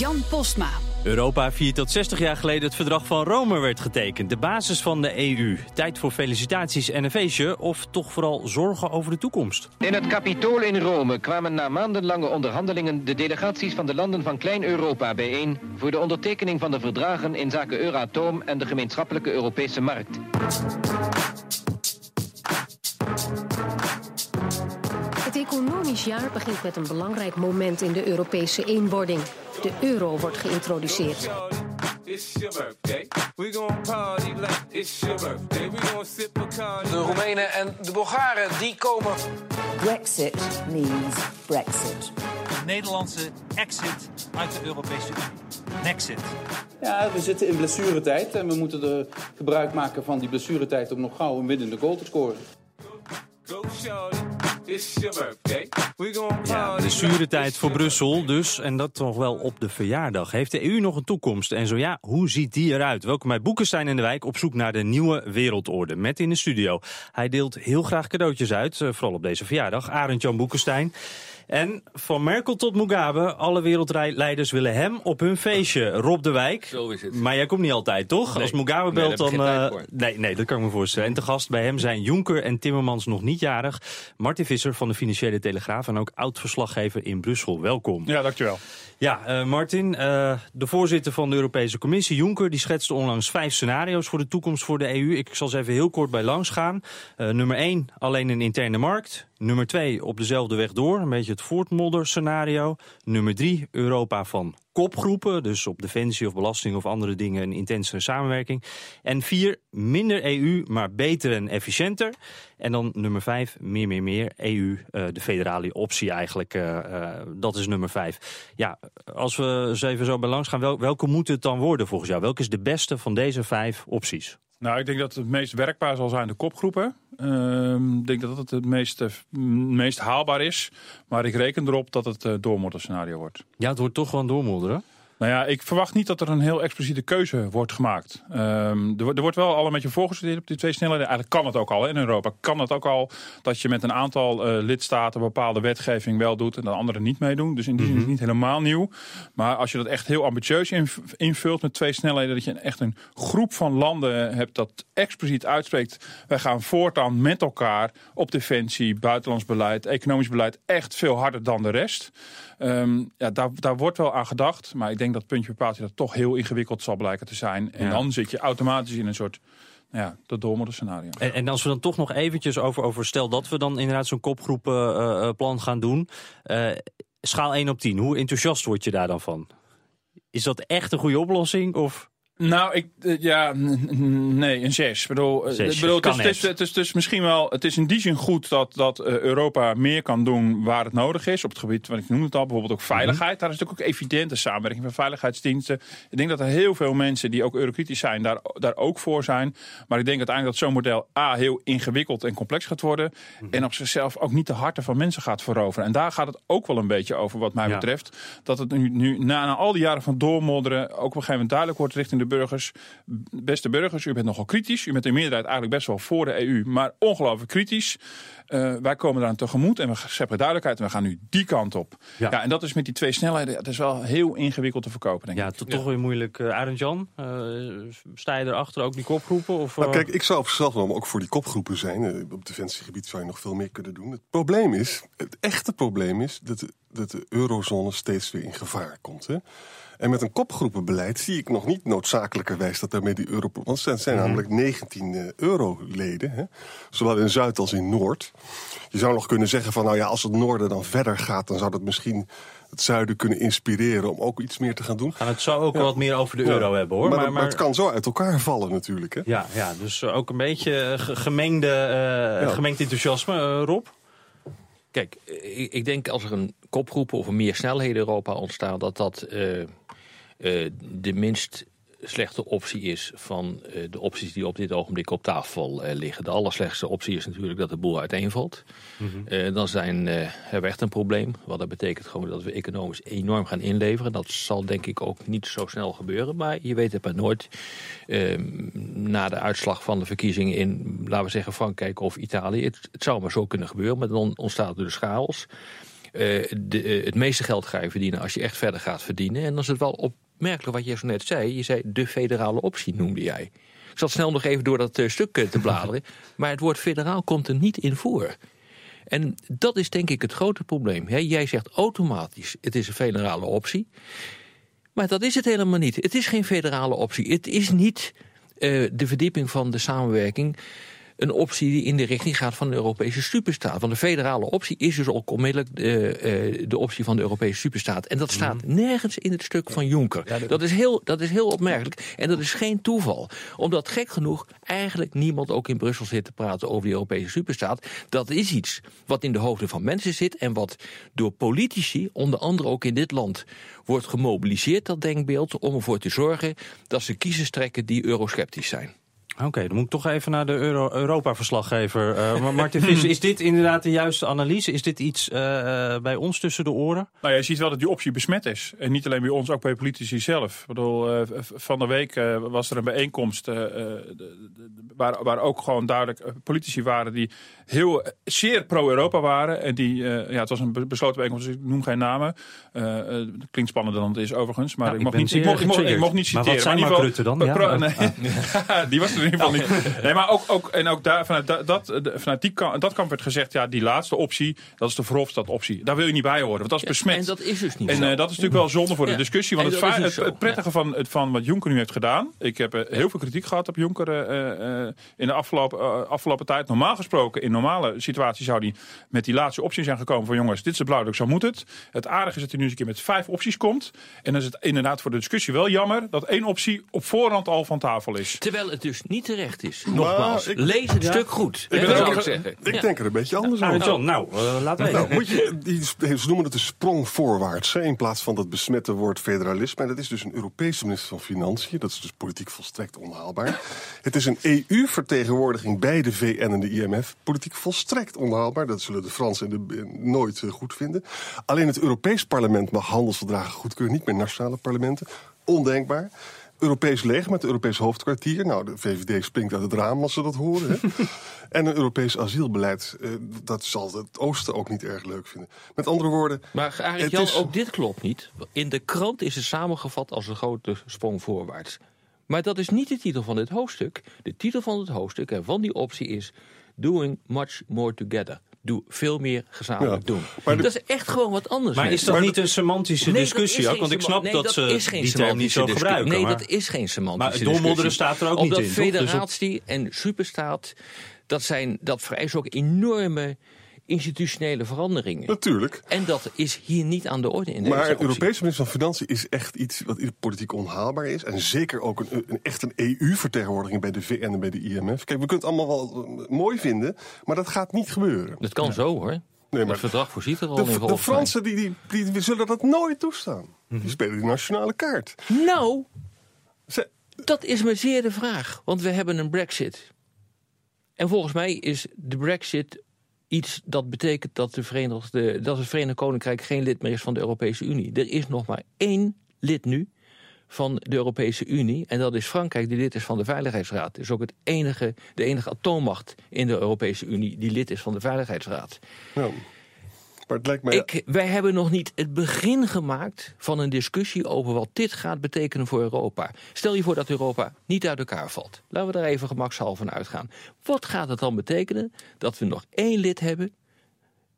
Jan Postma. Europa viert dat 60 jaar geleden het verdrag van Rome werd getekend. De basis van de EU. Tijd voor felicitaties en een feestje of toch vooral zorgen over de toekomst? In het Capitool in Rome kwamen na maandenlange onderhandelingen de delegaties van de landen van Klein-Europa bijeen voor de ondertekening van de verdragen in zaken Euratoom en de gemeenschappelijke Europese markt. Economisch jaar begint met een belangrijk moment in de Europese eenwording. De euro wordt geïntroduceerd. De Roemenen en de Bulgaren die komen. Brexit means Brexit. De Nederlandse exit uit de Europese Unie. Nexit. Ja, we zitten in blessuretijd en we moeten er gebruik maken van die blessuretijd om nog gauw een winnende goal te scoren. Ja, de zure tijd voor Brussel dus, en dat toch wel op de verjaardag. Heeft de EU nog een toekomst? En zo ja, hoe ziet die eruit? Welkom bij Boekenstein in de Wijk op zoek naar de nieuwe wereldorde. Met in de studio. Hij deelt heel graag cadeautjes uit, eh, vooral op deze verjaardag. Arend Jan Boekenstein. En van Merkel tot Mugabe, alle wereldleiders willen hem op hun feestje. Rob de Wijk. Zo is het. Maar jij komt niet altijd, toch? Als Mugabe belt, ik dan... eh, nee, nee, dat kan ik me voorstellen. En te gast bij hem zijn Jonker en Timmermans nog niet jarig. Martin Visser van de Financiële Telegraaf en ook oud-verslaggever in Brussel. Welkom. Ja, dankjewel. Ja, eh, Martin, eh, de voorzitter van de Europese Commissie, Juncker, die schetste onlangs vijf scenario's voor de toekomst voor de EU. Ik zal ze even heel kort bij langs gaan. Eh, nummer één, alleen een interne markt. Nummer twee, op dezelfde weg door, een beetje het voortmodder scenario. Nummer drie, Europa van kopgroepen, dus op defensie of belasting of andere dingen een intensere samenwerking. En vier, minder EU, maar beter en efficiënter. En dan nummer vijf, meer, meer, meer, EU, eh, de federale optie eigenlijk, eh, eh, dat is nummer vijf. Ja, als we eens even zo bij langs gaan, wel, welke moet het dan worden volgens jou? Welke is de beste van deze vijf opties? Nou, ik denk dat het meest werkbaar zal zijn de kopgroepen. Ehm, ik denk dat dat het meest, eh, meest haalbaar is. Maar ik reken erop dat het uh, doormodderscenario wordt. Ja, het wordt toch gewoon doormodderen? Nou ja, ik verwacht niet dat er een heel expliciete keuze wordt gemaakt. Ehm, er, wordt- er wordt wel al een beetje voorgestudeerd op die twee snelheden. Eigenlijk kan het ook al hè, in Europa. Kan het ook al dat je met een aantal eh, lidstaten bepaalde wetgeving wel doet en de andere niet meedoen. Dus in die zin is het niet helemaal nieuw. Maar als je dat echt heel ambitieus inv- invult met twee snelheden, dat je echt een groep van landen hebt dat expliciet uitspreekt. Wij gaan voortaan met elkaar op defensie, buitenlands beleid, economisch beleid echt veel harder dan de rest. Ehm, ja, daar, daar wordt wel aan gedacht. Maar ik denk dat puntje bepaald dat toch heel ingewikkeld zal blijken te zijn. En Ja. dan zit je automatisch in een soort nou ja, dat doormodder scenario. En, en als we dan toch nog eventjes over, over stel dat we dan inderdaad zo'n kopgroepenplan gaan doen. Eh, schaal 1 op 10, hoe enthousiast word je daar dan van? Is dat echt een goede oplossing? Of? Nou, ik, eh, ja, nee, een zes. Ik bedoel, eh, Zes, bedoel, het, is, kan het, is, het. het, is, het is misschien wel, het is in die zin goed dat, dat eh, Europa meer kan doen waar het nodig is. Op het gebied, wat ik noemde het al, bijvoorbeeld ook veiligheid. Daar is natuurlijk ook evident de samenwerking van veiligheidsdiensten. Ik denk dat er heel veel mensen die ook eurokritisch zijn, daar, daar ook voor zijn. Maar ik denk uiteindelijk dat zo'n model A heel ingewikkeld en complex gaat worden. En op zichzelf ook niet de harten van mensen gaat veroveren. En daar gaat het ook wel een beetje over, wat mij Ja. betreft. Dat het nu, nu na, na al die jaren van doormodderen ook op een gegeven moment duidelijk wordt richting de burgers. Beste burgers, u bent nogal kritisch. U bent in meerderheid eigenlijk best wel voor de EU, maar ongelooflijk kritisch. Eh, wij komen eraan tegemoet en we scheppen duidelijkheid en we gaan nu die kant op. Ja. Ja. en dat is met die twee snelheden, dat is wel heel ingewikkeld te verkopen, denk Ja, ik. to- toch weer moeilijk. Uh, Arend Jan, eh, sta je erachter ook die kopgroepen? Of, Nou, kijk, ik zou op zichzelf genomen ook voor die kopgroepen zijn. Op defensiegebied zou je nog veel meer kunnen doen. Het probleem is, het echte probleem is dat de, dat de eurozone steeds weer in gevaar komt. Hè? En met een kopgroepenbeleid zie ik nog niet noodzakelijkerwijs dat daarmee die euro... Want het zijn, Mhm. namelijk 19 eh, euroleden, hè? zowel in Zuid als in Noord. Je zou nog kunnen zeggen van, nou ja, als het noorden dan verder gaat... dan zou dat misschien het zuiden kunnen inspireren om ook iets meer te gaan doen. We gaan het zo ook wat meer over de Ja. euro hebben hoor. Maar, Maar, het kan zo uit elkaar vallen natuurlijk. Hè? Ja, ja, dus eh, ook een beetje eh, ge- gemengde, eh, gemengd enthousiasme, Rob. Kijk, ik, ik denk als er een kopgroep of een meer snelheden Europa ontstaat... dat dat uh, uh, de minst slechte optie is van uh, de opties die op dit ogenblik op tafel uh, liggen. De allerslechtste optie is natuurlijk dat de boel uiteenvalt. Mm -hmm. uh, dan zijn, hebben we echt een probleem. Wat dat betekent gewoon dat we economisch enorm gaan inleveren. Dat zal denk ik ook niet zo snel gebeuren. Maar je weet het maar nooit. Ehm, na de uitslag van de verkiezingen in, laten we zeggen, Frankrijk of Italië. Het, het zou maar zo kunnen gebeuren. Maar dan ontstaat er dus chaos. De, het meeste geld ga je verdienen als je echt verder gaat verdienen. En dan is het wel opmerkelijk wat je zo net zei. Je zei de federale optie noemde jij. Ik zat snel nog even door dat uh, stuk te bladeren. maar het woord federaal komt er niet in voor. En dat is denk ik het grote probleem. He, jij zegt automatisch, het is een federale optie. Maar dat is het helemaal niet. Het is geen federale optie. Het is niet uh, de verdieping van de samenwerking een optie die in de richting gaat van de Europese superstaat. Want de federale optie is dus ook onmiddellijk de, uh, de optie van de Europese superstaat. En dat staat mm. nergens in het stuk van Juncker. Dat, is heel, dat is heel opmerkelijk. En dat is geen toeval. Omdat gek genoeg eigenlijk niemand ook in Brussel zit te praten over die Europese superstaat. Dat is iets wat in de hoofden van mensen zit en wat door politici, onder andere ook in dit land, wordt gemobiliseerd, dat denkbeeld, om ervoor te zorgen dat ze kiezers trekken die eurosceptisch zijn. Oké, okay, dan moet ik toch even naar de Euro Europa-verslaggever. Uh, Martin Visser, is dit inderdaad de juiste analyse? Is dit iets uh, bij ons tussen de oren? Nou, je ziet wel dat die optie besmet is. En niet alleen bij ons, ook bij politici zelf. Ik bedoel, uh, van de week was er een bijeenkomst waar, waar ook gewoon duidelijk politici waren die heel zeer pro-Europa waren. En die, ja, het was een besloten bijeenkomst, dus ik noem geen namen. klinkt spannender dan het is overigens, maar nou, ik, mocht niet, ik, mocht, ik, mocht, ik mocht niet citeren. Maar wat zijn maar Mark Rutte dan? Pro, Ja, pro, nee. die was er in ieder geval niet. Nee, maar ook, ook, en ook daar, vanuit, dat, vanuit die kant, dat kamp werd gezegd, ja, die laatste optie, dat is de Verhofstadt optie. Daar wil je niet bij horen, want dat is besmet. En dat is dus niet En zo. uh, dat is natuurlijk wel zonde voor de discussie. Want En het, het, het prettige van, het, van wat Juncker nu heeft gedaan. Ik heb uh, heel veel kritiek gehad op Juncker uh, uh, in de afgelopen, afgelopen tijd. Normaal gesproken, in normale situaties zou hij met die laatste optie zijn gekomen van jongens, dit is de blauwdruk, zo moet het. Het aardige is dat hij nu eens een keer met vijf opties komt. En dan is het inderdaad voor de discussie wel jammer dat één optie op voorhand al van tafel is. Terwijl het dus niet terecht is. Nogmaals, ik- lees het Ja. stuk goed. Ik, ben ook- zeggen. ik Ja. denk er een beetje anders Nou, over. John, nou, uh, laat weten. Nou, moet je, die, ze noemen het een sprong voorwaarts. Hè, in plaats van dat besmette woord federalisme. En dat is dus een Europese minister van Financiën. Dat is dus politiek volstrekt onhaalbaar. Het is een EU-vertegenwoordiging bij de VN en de IMF. Politiek volstrekt onhaalbaar. Dat zullen de Fransen en de, eh, nooit eh, goed vinden. Alleen het Europees parlement mag handelsverdragen goedkeuren. Niet meer nationale parlementen. Ondenkbaar. Europees leger met het Europees hoofdkwartier. Nou, de VVD springt uit het raam als ze dat horen. Hè. en een Europees asielbeleid. eh, dat zal het Oosten ook niet erg leuk vinden. Met andere woorden... Maar Arendt Het Jan, is- ook dit klopt niet. In de krant is het samengevat als een grote sprong voorwaarts. Maar dat is niet de titel van dit hoofdstuk. De titel van het hoofdstuk en van die optie is... Doing much more together. Doe veel meer gezamenlijk Ja, doen. maar de- Dat is echt gewoon wat anders. Maar is dat niet een semantische Nee, discussie is ook? Want ik snap nee, dat ze is geen die term niet zo semantische discussie. gebruiken. Nee, maar, dat is geen semantische Maar doormodderen discussie. staat er ook Omdat niet in, toch? Dus op- federatie en superstaat, dat, zijn, dat vereist ook enorme institutionele veranderingen. Natuurlijk. En dat is hier niet aan de orde in deze Maar het. Europese minister van Financiën is echt iets wat politiek onhaalbaar is. En zeker ook een, een, echt een EU-vertegenwoordiging bij de VN en bij de IMF. Kijk, we kunnen het allemaal wel eh, mooi vinden, maar dat gaat niet gebeuren. Dat kan zo hoor. Nee, maar Het verdrag voorziet er al de, in de. Fransen die, die, die, die zullen dat nooit toestaan. Mhm. Die spelen die nationale kaart. Nou, Ze- dat is me zeer de vraag. Want we hebben een brexit. En volgens mij is de brexit iets dat betekent dat, de Verenigde, dat het Verenigd Koninkrijk geen lid meer is van de Europese Unie. Er is nog maar één lid nu van de Europese Unie. En dat is Frankrijk, die lid is van de Veiligheidsraad. Is ook het enige, de enige atoommacht in de Europese Unie die lid is van de Veiligheidsraad. Ja. Maar het lijkt mij... Ik, wij hebben nog niet het begin gemaakt van een discussie over wat dit gaat betekenen voor Europa. Stel je voor dat Europa niet uit elkaar valt. Laten we daar even gemakshalve van uitgaan. Wat gaat het dan betekenen dat we nog één lid hebben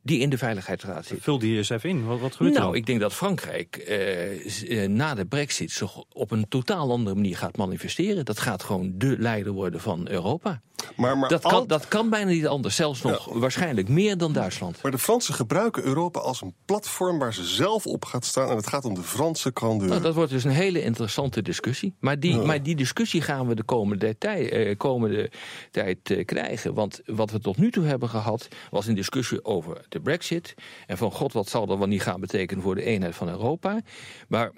die in de Veiligheidsraad zit? Vul die eens even in. Wat, wat gebeurt er Nou, dan? ik denk dat Frankrijk eh, eh, na de brexit zich op een totaal andere manier gaat manifesteren. Dat gaat gewoon de leider worden van Europa. Maar, maar dat, al- kan, dat kan bijna niet anders. Zelfs nog waarschijnlijk meer dan Duitsland. Maar de Fransen gebruiken Europa als een platform waar ze zelf op gaat staan. En het gaat om de Franse grandeur. Nou, dat wordt dus een hele interessante discussie. Maar die, Ja. maar die discussie gaan we de komende, tij, eh, komende tijd eh, krijgen. Want wat we tot nu toe hebben gehad, was een discussie over de brexit. En van god, wat zal dat wel niet gaan betekenen voor de eenheid van Europa. Maar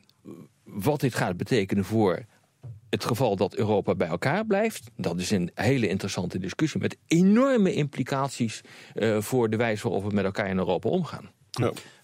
wat dit gaat betekenen voor het geval dat Europa bij elkaar blijft, dat is een hele interessante discussie met enorme implicaties eh, voor de wijze waarop we met elkaar in Europa omgaan.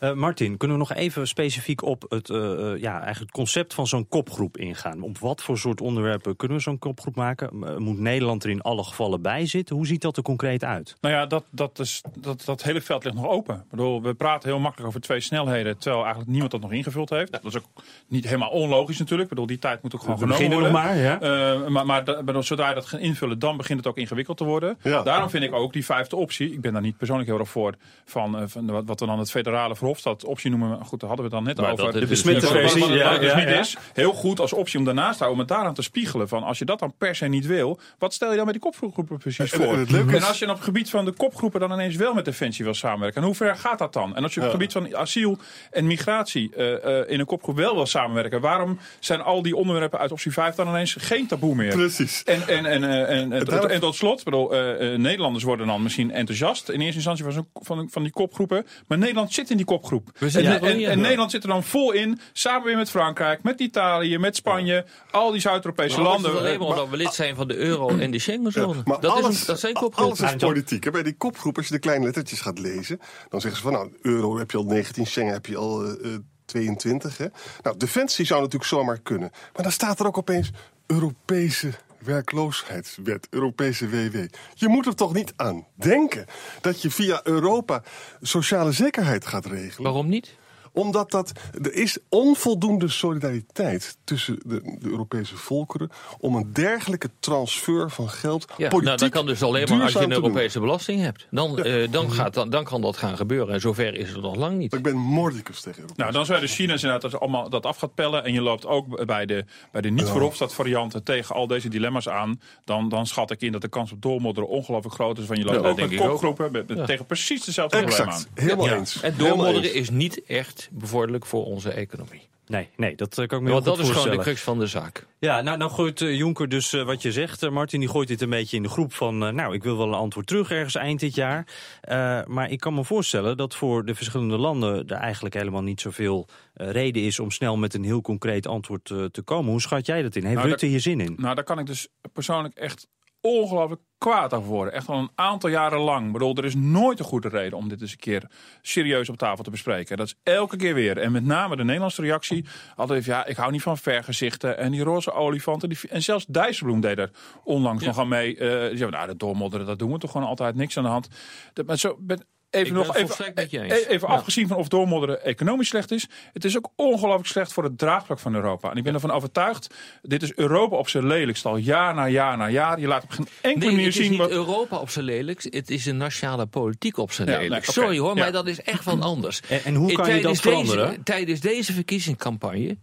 Eh, Martin, kunnen we nog even specifiek op het, eh, eh, ja, eigenlijk het concept van zo'n kopgroep ingaan? Op wat voor soort onderwerpen kunnen we zo'n kopgroep maken? Moet Nederland er in alle gevallen bij zitten? Hoe ziet dat er concreet uit? Nou ja, dat, dat, is, dat, dat hele veld ligt nog open. Ik bedoel, we praten heel makkelijk over twee snelheden, terwijl eigenlijk niemand dat nog ingevuld heeft. Dat is ook niet helemaal onlogisch natuurlijk. Ik bedoel, die tijd moet ook gewoon We genomen beginnen worden. maar, ja. Eh, maar maar bedoel, zodra je dat gaat invullen, dan begint het ook ingewikkeld te worden. Ja. Daarom vind ik ook die vijfde optie, ik ben daar niet persoonlijk heel erg voor, van, van wat, wat we dan het federale Verhofstadt optie noemen. Maar Goed, daar hadden we het dan net Maar over. De versie. Ja, dus ja, niet ja. is. Heel goed als optie om daarnaast te houden, om het daaraan te spiegelen. Van als je dat dan per se niet wil, wat stel je dan met die kopgroepen precies En- en voor? En als je dan op het gebied van de kopgroepen dan ineens wel met Defensie wil samenwerken. En hoe ver gaat dat dan? En als je op het gebied van asiel en migratie eh, eh, in een kopgroep wel wil samenwerken. Waarom zijn al die onderwerpen uit optie 5 dan ineens geen taboe meer? Precies. En, en, en, eh, en, en, daarom- en tot slot, bedoel, Nederlanders worden dan misschien enthousiast in eerste instantie van, van, van die kopgroepen. Maar Nederland zit in die kopgroep. We zitten en, er en, en in. Nederland zit er dan vol in, samen weer met Frankrijk, met Italië, met Spanje, al die Zuid-Europese landen. dat is alleen maar Eh, omdat we lid zijn van de euro en de Schengenzone. Maar dat, alles, is een, dat zijn alles is politiek. hè. Bij die kopgroep, als je de kleine lettertjes gaat lezen... dan zeggen ze van, nou, euro heb je al 19, Schengen heb je al eh, eh, 22. Hè? Nou, defensie zou natuurlijk zomaar kunnen. Maar dan staat er ook opeens Europese werkloosheidswet, Europese WW. Je moet er toch niet aan denken dat je via Europa sociale zekerheid gaat regelen? Waarom niet? Omdat dat, er is onvoldoende solidariteit tussen de, de Europese volkeren om een dergelijke transfer van geld Ja, politiek nou, dat kan dus alleen maar als je een. Europese belasting hebt. Dan, eh, dan, gaat, dan, dan kan dat gaan gebeuren. En zover is het nog lang niet. Ik ben mordicus tegen Europa. Nou, dan zou je dus China inderdaad dat, allemaal dat af gaat pellen. En je loopt ook bij de, bij de niet-Verhofstadt varianten tegen al deze dilemma's aan. Dan, dan schat ik in dat de kans op doormodderen ongelooflijk groot is. Van je loopt Ja, ook met denk ik ook. kopgroepen met, met- Ja. tegen precies dezelfde problemen aan. Helemaal Ja. eens. En doormodderen is niet echt bevorderlijk voor onze economie. Nee, nee dat eh, kan ik me Want heel dat is gewoon de crux van de zaak. Ja, nou, nou gooit eh, Jonker dus eh, wat je zegt, Martin, die gooit dit een beetje in de groep van... nou, ik wil wel een antwoord terug ergens eind dit jaar. Eh, maar ik kan me voorstellen dat voor de verschillende landen... er eigenlijk helemaal niet zoveel eh, reden is om snel met een heel concreet antwoord te komen. Hoe schat jij dat in? Heeft Nou, Rutte daar- hier zin in? Nou, daar kan ik dus persoonlijk echt ongelooflijk kwaad over worden. Echt al een aantal jaren lang. Ik bedoel, er is nooit een goede reden om dit eens een keer serieus op tafel te bespreken. Dat is elke keer weer. En met name de Nederlandse reactie. Altijd even, ja, ik hou niet van vergezichten. En die roze olifanten. Die, en zelfs Dijsselbloem deed er onlangs nog aan mee. Eh die zei, nou, dat doormodderen, dat doen we toch gewoon altijd. Niks aan de hand. Dat, maar zo, met, Ik Even, nog, even, e- even Ja. afgezien van of doormodderen economisch slecht is. Het is ook ongelooflijk slecht voor het draagvlak van Europa. En ik ben ervan overtuigd, dit is Europa op zijn lelijkst al jaar na jaar na jaar. Je laat op geen enkele Nee, manier het is zien niet wat... Europa op zijn lelijkst. Het is de nationale politiek op zijn Ja, lelijkst. nee, Sorry hoor, ja. maar dat is echt wat anders. En, en hoe Eh, kan je dat veranderen? Deze, tijdens deze verkiezingscampagne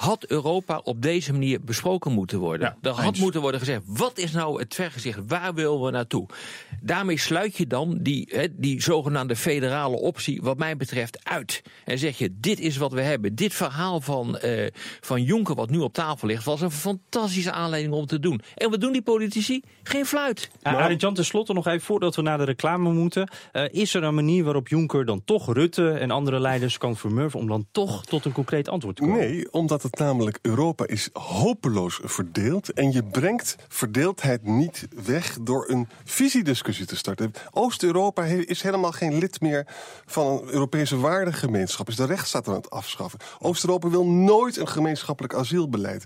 had Europa op deze manier besproken moeten worden. Ja, er had eens. moeten worden gezegd, wat is nou het vergezicht? Waar willen we naartoe? Daarmee sluit je dan die, hè, die zogenaamde federale optie, wat mij betreft, uit. En zeg je, dit is wat we hebben. Dit verhaal van, eh, van Juncker, wat nu op tafel ligt, was een fantastische aanleiding om te doen. En wat doen die politici? Geen fluit. Uh, Arend Jan, tenslotte nog even voordat we naar de reclame moeten. Eh, is er een manier waarop Juncker dan toch Rutte en andere leiders kan vermurven... om dan toch tot een concreet antwoord te komen? Nee, omdat het namelijk Europa is hopeloos verdeeld. En je brengt verdeeldheid niet weg door een visiediscussie te starten. Oost-Europa is helemaal geen lid meer van een Europese waardegemeenschap. Is de rechtsstaat aan het afschaffen. Oost-Europa wil nooit een gemeenschappelijk asielbeleid.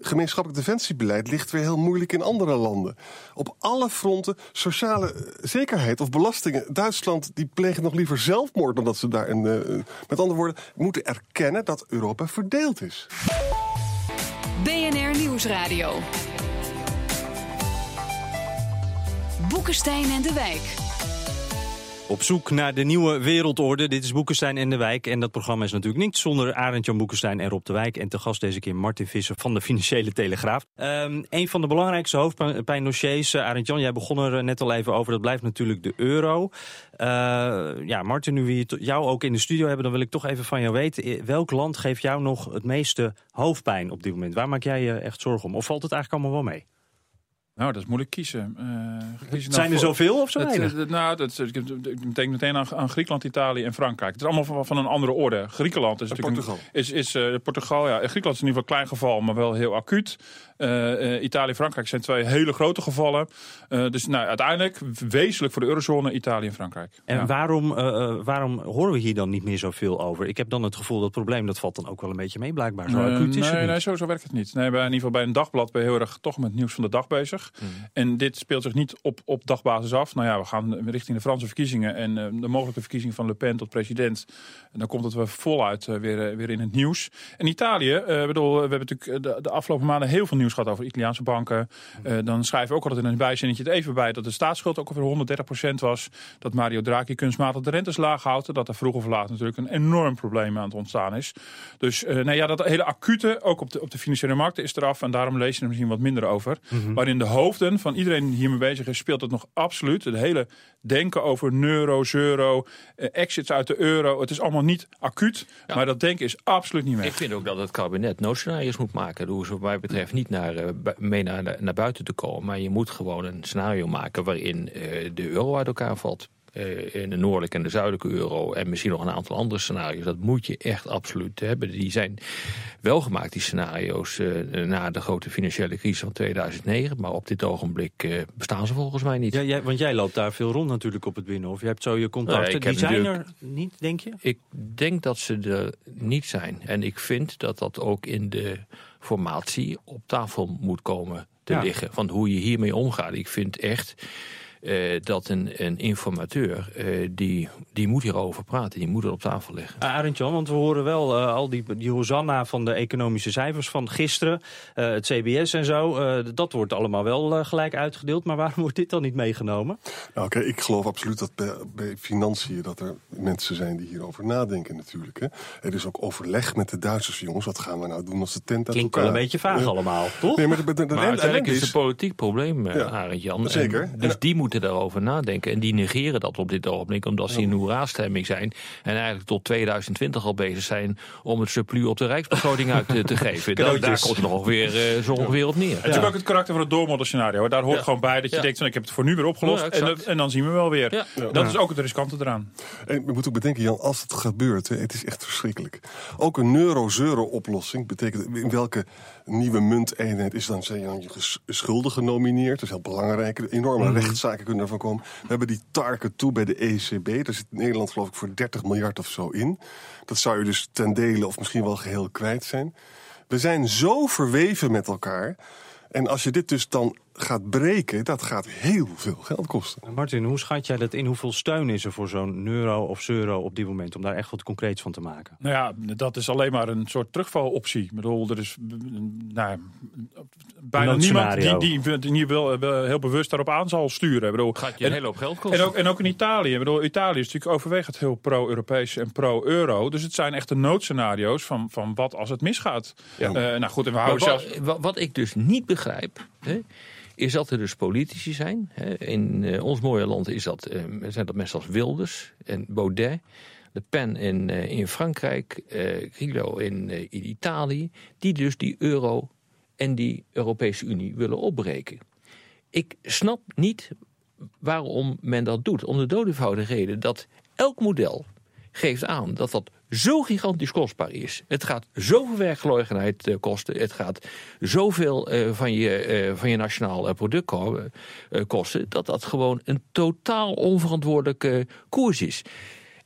Gemeenschappelijk defensiebeleid ligt weer heel moeilijk in andere landen. Op alle fronten sociale eh, zekerheid of belastingen. Duitsland die plegen nog liever zelfmoord dan dat ze daar een. eh, met andere woorden, moeten erkennen dat Europa verdeeld is. BNR Nieuwsradio. Boekenstein en de Wijk. Op zoek naar de nieuwe wereldorde. Dit is Boekenstein en de Wijk. En dat programma is natuurlijk niet zonder Arend-Jan Boekenstein en Rob de Wijk. En te gast deze keer Martin Visser van de Financiële Telegraaf. Um, een van de belangrijkste hoofdpijndossiers, uh, Arend-Jan, jij begon er net al even over. Dat blijft natuurlijk de euro. Uh, ja, Martin, nu we jou ook in de studio hebben, dan wil ik toch even van jou weten. Welk land geeft jou nog het meeste hoofdpijn op dit moment? Waar maak jij je echt zorgen om? Of valt het eigenlijk allemaal wel mee? Nou, dat is moeilijk kiezen. Uh, kiezen Zijn er zoveel of zo het, nou, dat, ik denk meteen aan, aan, Griekenland, Italië en Frankrijk. Het is allemaal van, van een andere orde. Griekenland is natuurlijk... Portugal. Is, is, uh, Portugal, ja. Griekenland is in ieder geval een klein geval, maar wel heel acuut. Uh, Italië en Frankrijk zijn twee hele grote gevallen. Uh, dus nou, uiteindelijk wezenlijk voor de eurozone Italië en Frankrijk. En ja. waarom, waarom horen we hier dan niet meer zoveel over? Ik heb dan het gevoel dat het probleem dat valt dan ook wel een beetje mee blijkbaar. Zo acuut is nee, het nee, zo, zo werkt het niet. Nee, bij, in ieder geval bij een dagblad ben je heel erg toch met het nieuws van de dag bezig. Mm. En dit speelt zich niet op, op dagbasis af. Nou ja, we gaan richting de Franse verkiezingen en uh, de mogelijke verkiezing van Le Pen tot president. En dan komt het weer voluit uh, weer, weer in het nieuws. En Italië, bedoel, we hebben natuurlijk de, de, afgelopen maanden heel veel nieuws gehad over Italiaanse banken. dan schrijven we ook altijd in een bijzinnetje het even bij dat de staatsschuld ook alweer 130% was. Dat Mario Draghi kunstmatig de rentes laag houdt. Dat er vroeg of laat natuurlijk een enorm probleem aan het ontstaan is. Dus nou ja, dat hele acute, ook op de, op de financiële markten is eraf. En daarom lees je er misschien wat minder over. Mm -hmm. Waarin de hoofden van iedereen hiermee bezig is, speelt het nog absoluut. Het hele denken over neuro, euro, eh, exits uit de euro. Het is allemaal niet acuut, ja. maar dat denken is absoluut niet meer. Ik vind ook dat het kabinet noodscenario's moet maken. Hoe ze wat mij betreft niet naar, uh, mee naar, naar buiten te komen. Maar je moet gewoon een scenario maken waarin uh, de euro uit elkaar valt. Uh, in de noordelijke en de zuidelijke euro en misschien nog een aantal andere scenario's. Dat moet je echt absoluut hebben. Die zijn wel gemaakt, die scenario's, uh, na de grote financiële crisis van 2009. Maar op dit ogenblik uh, bestaan ze volgens mij niet. Ja, jij, want jij loopt daar veel rond natuurlijk op het Binnenhof. Je hebt zo je contacten. die zijn er niet, denk je? Ik denk dat ze er niet zijn. En ik vind dat dat ook in de formatie op tafel moet komen te ja. liggen. Van hoe je hiermee omgaat. Ik vind echt... Uh, dat een, een informateur, uh, die, die moet hierover praten. Die moet er op tafel leggen. Uh, Arend-Jan, want we horen wel uh, al die, die hosanna van de economische cijfers van gisteren. het CBS en zo. dat wordt allemaal wel gelijk uitgedeeld. Maar waarom wordt dit dan niet meegenomen? Nou, ik geloof absoluut dat bij, bij, financiën... dat er mensen zijn die hierover nadenken natuurlijk. Hè. Er is ook overleg met de Duitsers. Jongens, wat gaan we nou doen als de tent uit Klinkt wel een beetje vaag allemaal, toch? Nee, maar, de, de, de, maar uiteindelijk is het een politiek probleem, ja, Arend-Jan. Zeker. En, dus die moeten daarover nadenken. En die negeren dat op dit ogenblik, omdat ze in een hoera-stemming zijn. En eigenlijk tot 2020 al bezig zijn om het surplus op de rijksbegroting uit te, te geven. Dat, daar komt het nog ongeveer, uh, zo ongeveer op neer. Het is ook het karakter van het doormodelscenario. Daar hoort ja. gewoon bij dat je denkt, van, ik heb het voor nu weer opgelost. en, en, dan zien we wel weer. Dat is ook het riskante eraan. En je moet ook bedenken, Jan, als het gebeurt, hè, het is echt verschrikkelijk. Ook een neuro-zero-oplossing betekent in welke nieuwe munteenheid is dan, zeg je, je schulden genomineerd. Dat is heel belangrijk. Enorme mm. Kunnen ervan komen. We hebben die target toe bij de ECB. Daar zit Nederland geloof ik voor 30 miljard of zo in. Dat zou je dus ten dele of misschien wel geheel kwijt zijn. We zijn zo verweven met elkaar. En als je dit dus dan gaat breken, dat gaat heel veel geld kosten. Martin, hoe schat jij dat in? Hoeveel steun is er voor zo'n euro of euro op dit moment... om daar echt wat concreets van te maken? Nou ja, dat is alleen maar een soort terugvaloptie. Ik bedoel, er is nou, bijna niemand die, die, die wel, heel bewust daarop aan zal sturen. Ik bedoel, gaat je een hele hoop geld kosten. En ook, en ook in Italië. Ik bedoel, Italië is natuurlijk overwegend heel pro-Europees en pro-euro. Dus het zijn echte noodscenario's van, van wat als het misgaat. Ja. Uh, nou goed, en we houden wat, zelfs... Wat, wat ik dus niet begrijp... Hè, is dat er dus politici zijn. In uh, ons mooie land is dat, uh, zijn dat mensen als Wilders en Baudet. Le Pen in, uh, in Frankrijk, Grillo in, in Italië. Die dus die euro en die Europese Unie willen opbreken. Ik snap niet waarom men dat doet. Om de doodevoudige reden dat elk model geeft aan dat dat zo gigantisch kostbaar is. Het gaat zoveel werkgelegenheid uh, kosten. Het gaat zoveel uh, van, je, uh, van je nationaal product kosten. Dat dat gewoon een totaal onverantwoordelijke koers is.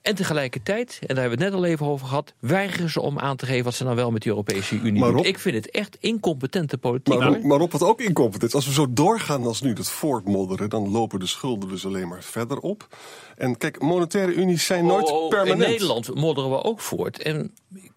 En tegelijkertijd, en daar hebben we het net al even over gehad... weigeren ze om aan te geven wat ze nou wel met de Europese Unie doen. Ik vind het echt incompetente politiek. Maar, maar op wat ook incompetent Als we zo doorgaan als nu, dat voortmodderen... dan lopen de schulden dus alleen maar verder op. En kijk, monetaire unies zijn nooit oh, permanent. In Nederland modderen we ook voort. En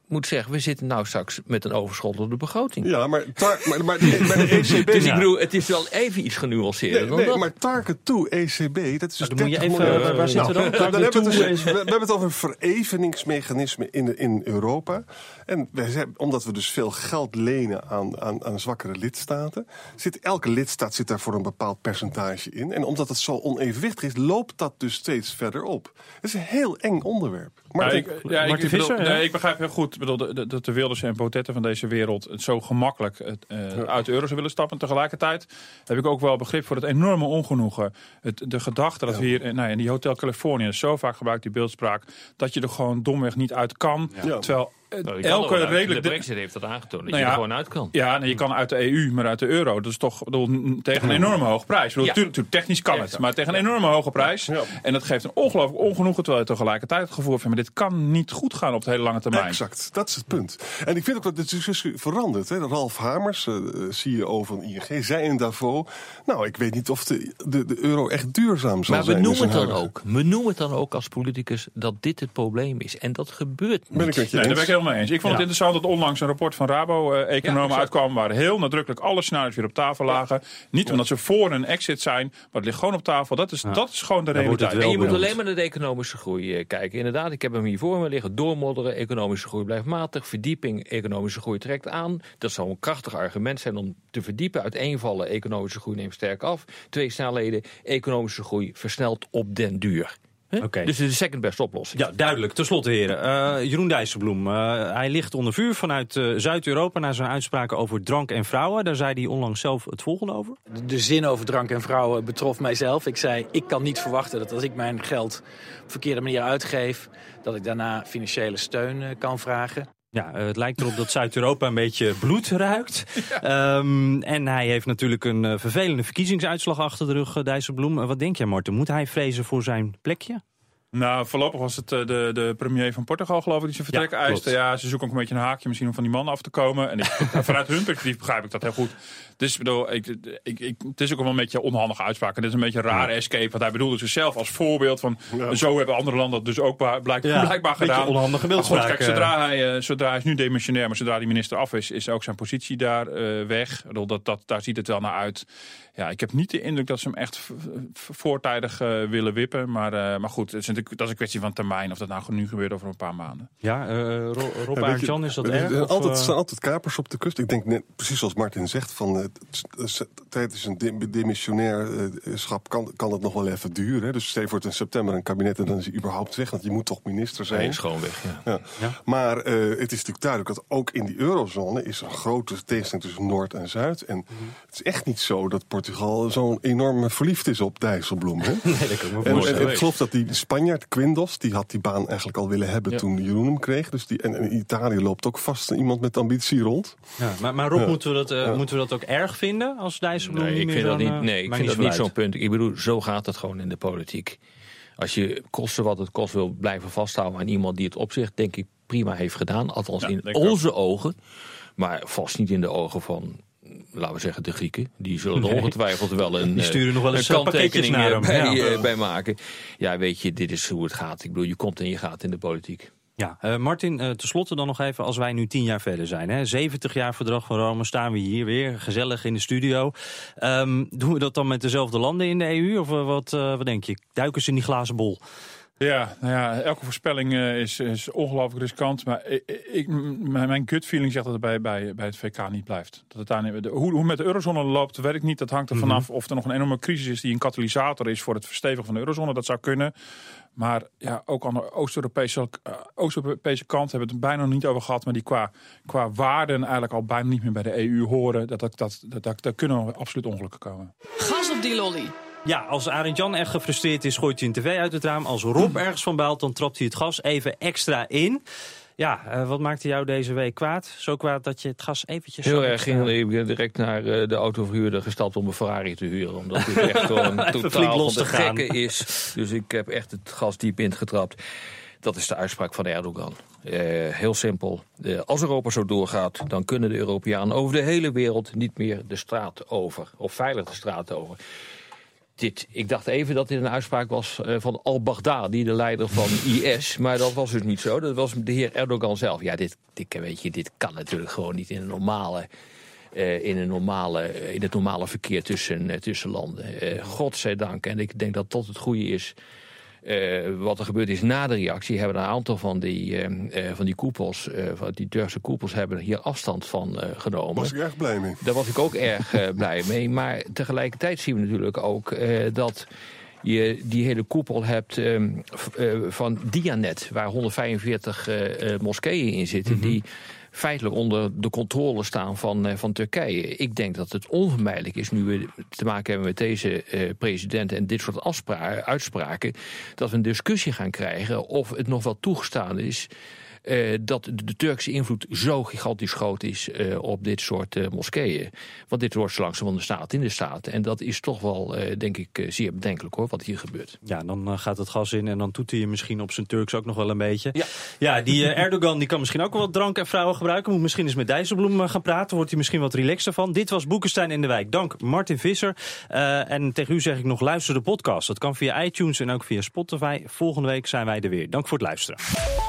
moet zeggen, we zitten nou straks met een overschottelde begroting. Ja, maar, tar, maar, maar, de, maar de ECB... Dus ik bedoel, het is wel even iets genuanceerder Nee, dan nee dat. maar target to ECB, dat is dus dan moet je 30 even- miljard. waar- waar zitten we dan? dan hebben we, to het dus, we, we hebben het over een vereveningsmechanisme in, in Europa. En wij zijn, omdat we dus veel geld lenen aan, aan, aan zwakkere lidstaten, zit elke lidstaat zit daar voor een bepaald percentage in. En omdat het zo onevenwichtig is, loopt dat dus steeds verder op. Het is een heel eng onderwerp. Ja, ik- ik, ja, ik, Martin ik bedoel, Visser, ja? nee, ik begrijp heel goed ik bedoel, dat de Wilders en Potetten van deze wereld het zo gemakkelijk het, eh, uit de euro zou willen stappen. Tegelijkertijd heb ik ook wel begrip voor het enorme ongenoegen. Het, de gedachte dat we hier in- nou, in die Hotel Californië zo vaak gebruikt die beeldspraak dat je er gewoon domweg niet uit kan. Terwijl Nou, je kan er elke uit. redelijk... De brexit heeft dat aangetoond, dat Nou je ja, er gewoon uit kan. Ja, nee, je kan uit de EU, maar uit de euro. Dat is toch bedoel, tegen een enorme hoge prijs. Ik bedoel, Ja. tuurlijk, tuurlijk, technisch kan het, maar tegen een enorme hoge prijs. Ja. En dat geeft een ongelooflijk ongenoegen. Terwijl je tegelijkertijd het gevoel hebt van, maar dit kan niet goed gaan op de hele lange termijn. Exact, dat is het punt. En ik vind ook dat de discussie verandert. Hè. Ralf Hamers, eh, CEO van ING, zei in Davos... nou, ik weet niet of de, de, de euro echt duurzaam zal Maar we zijn. in noemen het dan huidige- ook. We noemen het dan ook als politicus dat dit het probleem is. En dat gebeurt niet. Ben ik met je Nee, ik helemaal mee eens. Ik vond het interessant dat onlangs een rapport van Rabo-economen uitkwam... waar heel nadrukkelijk alle scenario's weer op tafel lagen. Niet omdat ze voor een exit zijn, maar het ligt gewoon op tafel. Dat is, dat is gewoon de realiteit. En je moet alleen maar naar de economische groei eh, kijken. Inderdaad, ik heb hem hier voor me liggen. Doormodderen, economische groei blijft matig. Verdieping, economische groei trekt aan. Dat zou een krachtig argument zijn om te verdiepen. Uiteenvallen, economische groei neemt sterk af. Twee snelheden, economische groei versnelt op den duur. Dus de second best oplossing. Ja, duidelijk. Ten slotte, heren. Eh, Jeroen Dijsselbloem, eh, hij ligt onder vuur vanuit eh, Zuid-Europa... na zijn uitspraken over drank en vrouwen. Daar zei hij onlangs zelf het volgende over. De zin over drank en vrouwen betrof mijzelf. Ik zei, ik kan niet verwachten dat als ik mijn geld op verkeerde manier uitgeef... dat ik daarna financiële steun kan vragen. Ja, eh, het lijkt erop dat Zuid-Europa een beetje bloed ruikt. Ehm, en hij heeft natuurlijk een eh, vervelende verkiezingsuitslag achter de rug, eh, Dijsselbloem. Wat denk jij, Marten? Moet hij vrezen voor zijn plekje? Nou, voorlopig was het eh, de, de premier van Portugal, geloof ik, die zijn vertrek Ja, eiste. Ja, ze zoeken ook een beetje een haakje misschien om van die man af te komen. En ik, vanuit hun perspectief begrijp ik dat heel goed. Dus bedoel, ik, ik, ik, het is ook wel een beetje een onhandige uitspraak. En dit is een beetje een rare escape. Want hij bedoelde zichzelf als voorbeeld van... zo hebben andere landen dat dus ook blijk, Ja, blijkbaar gedaan. onhandige goed, beeldspraak, kijk, eh. zodra hij, eh, zodra hij is nu demissionair, maar zodra die minister af is... is ook zijn positie daar eh, weg. Bedoel, dat, dat, daar ziet het wel naar uit. Ja, ik heb niet de indruk dat ze hem echt voortijdig eh, willen wippen. Maar, eh, maar goed, het is natuurlijk, dat is een kwestie van termijn. Of dat nou nu gebeurt over een paar maanden. Ja, eh, Ro- Rob Ja, weet je, Aartjan, is dat er- erg? Er, altijd, eh? staan altijd kapers op de kust. Ik denk net, precies zoals Martin zegt, van, eh, t- t- tijdens een de- demissionairschap kan, kan het nog wel even duren. hè. Dus stel voor het in september een kabinet en dan is hij überhaupt weg. Want je moet toch minister zijn. Is gewoon weg, ja. Ja. Ja. Maar eh, het is natuurlijk duidelijk dat ook in die eurozone is een grote tegenstelling tussen Noord en Zuid. En het is echt niet zo dat Portugal zo'n enorm verliefd is op Dijsselbloem. Hè? Nee, dat kan ik me En, voorstellen. en ik geloof dat die Spanjaard, Quindos, die had die baan eigenlijk al willen hebben toen Jeroen hem kreeg. Dus die, en, en in Italië loopt ook vast iemand met ambitie rond. Ja, maar, maar Rob, Ja. moeten, we dat, eh, Ja. moeten we dat ook erg vinden als Dijsselbloem Nee, niet ik vind dat niet, eh, nee, ik vind dat niet zo'n punt. Ik bedoel, zo gaat het gewoon in de politiek. Als je kosten wat het kost wil blijven vasthouden aan iemand die het op zich, denk ik, prima heeft gedaan. Althans Ja, in ook. onze ogen. Maar vast niet in de ogen van, laten we zeggen, de Grieken. Die zullen Nee. ongetwijfeld wel een, Die sturen eh, nog wel een eens, eh, pakketjes kanttekening naar eh, bij, Ja. eh, bij maken. Ja, weet je, dit is hoe het gaat. Ik bedoel, je komt en je gaat in de politiek. Ja, eh, Martin, eh tenslotte dan nog even, als wij nu tien jaar verder zijn. Hè, 70 jaar verdrag van Rome, staan we hier weer, gezellig in de studio. Ehm, doen we dat dan met dezelfde landen in de EU? Of eh, wat, eh, wat denk je? Duiken ze in die glazen bol? Ja, nou ja, elke voorspelling eh, is, is ongelooflijk riskant. Maar ik, mijn gut feeling zegt dat het bij, bij, bij het VK niet blijft. Dat het daar niet, de- hoe, hoe met de eurozone loopt, weet ik niet. Dat hangt er Mhm. vanaf of er nog een enorme crisis is die een katalysator is voor het verstevigen van de eurozone. Dat zou kunnen. Maar ja, ook aan de Oost-Europese eh, Oost-Europese kant hebben we het bijna nog niet over gehad. Maar die qua, qua waarden eigenlijk al bijna niet meer bij de EU horen. Dat, dat, dat, dat, dat, daar kunnen absoluut ongelukken komen. Gas op die lolly. Ja, als Arend Jan echt gefrustreerd is, gooit hij een tv uit het raam. Als Rob ergens van baalt, dan trapt hij het gas even extra in. Ja, eh, wat maakte jou deze week kwaad? Zo kwaad dat je het gas eventjes... Heel erg ging ik ben direct naar eh, de autoverhuurder gestapt om een Ferrari te huren. Omdat het echt gewoon totaal los van de te gaan. gekke is. Dus ik heb echt het gas diep ingetrapt. Dat is de uitspraak van Erdogan. Eh, heel simpel. Als Europa zo doorgaat, dan kunnen de Europeanen over de hele wereld niet meer de straat over. Of veilig de straat over. Dit, ik dacht even dat dit een uitspraak was uh, van al-Baghdadi, de leider van IS. Maar dat was dus niet zo. Dat was de heer Erdogan zelf. Ja, dit, dit, weet je, dit kan natuurlijk gewoon niet in een normale... Uh, in, een normale, in het normale verkeer tussen, uh, tussen landen. Godzijdank. En ik denk dat tot het goede is uh, wat er gebeurd is na de reactie, hebben een aantal van die, uh, uh, van die koepels, van die Turkse koepels, hebben hier afstand van genomen. Daar was ik erg blij mee. Daar was ik ook erg blij mee. Maar tegelijkertijd zien we natuurlijk ook dat je die hele koepel hebt uh, van Dianet, waar 145 moskeeën in zitten, mm -hmm. die feitelijk onder de controle staan van, uh, van Turkije. Ik denk dat het onvermijdelijk is, nu we te maken hebben met deze uh, president en dit soort uitspraken, dat we een discussie gaan krijgen of het nog wel toegestaan is uh, dat de Turkse invloed zo gigantisch groot is uh, op dit soort uh, moskeeën. Want dit wordt zo langzaam van de staat in de staat. En dat is toch wel, denk ik, zeer bedenkelijk hoor, wat hier gebeurt. Ja, dan gaat het gas in en dan doet hij misschien op zijn Turks ook nog wel een beetje. Ja, ja die Erdogan die kan misschien ook wel wat drank en vrouwen gebruiken. Moet misschien eens met Dijsselbloem gaan praten. Wordt hij misschien wat relaxter van. Dit was Boekenstein in de Wijk. Dank Martin Visser. en tegen u zeg ik nog, luister de podcast. Dat kan via iTunes en ook via Spotify. Volgende week zijn wij er weer. Dank voor het luisteren.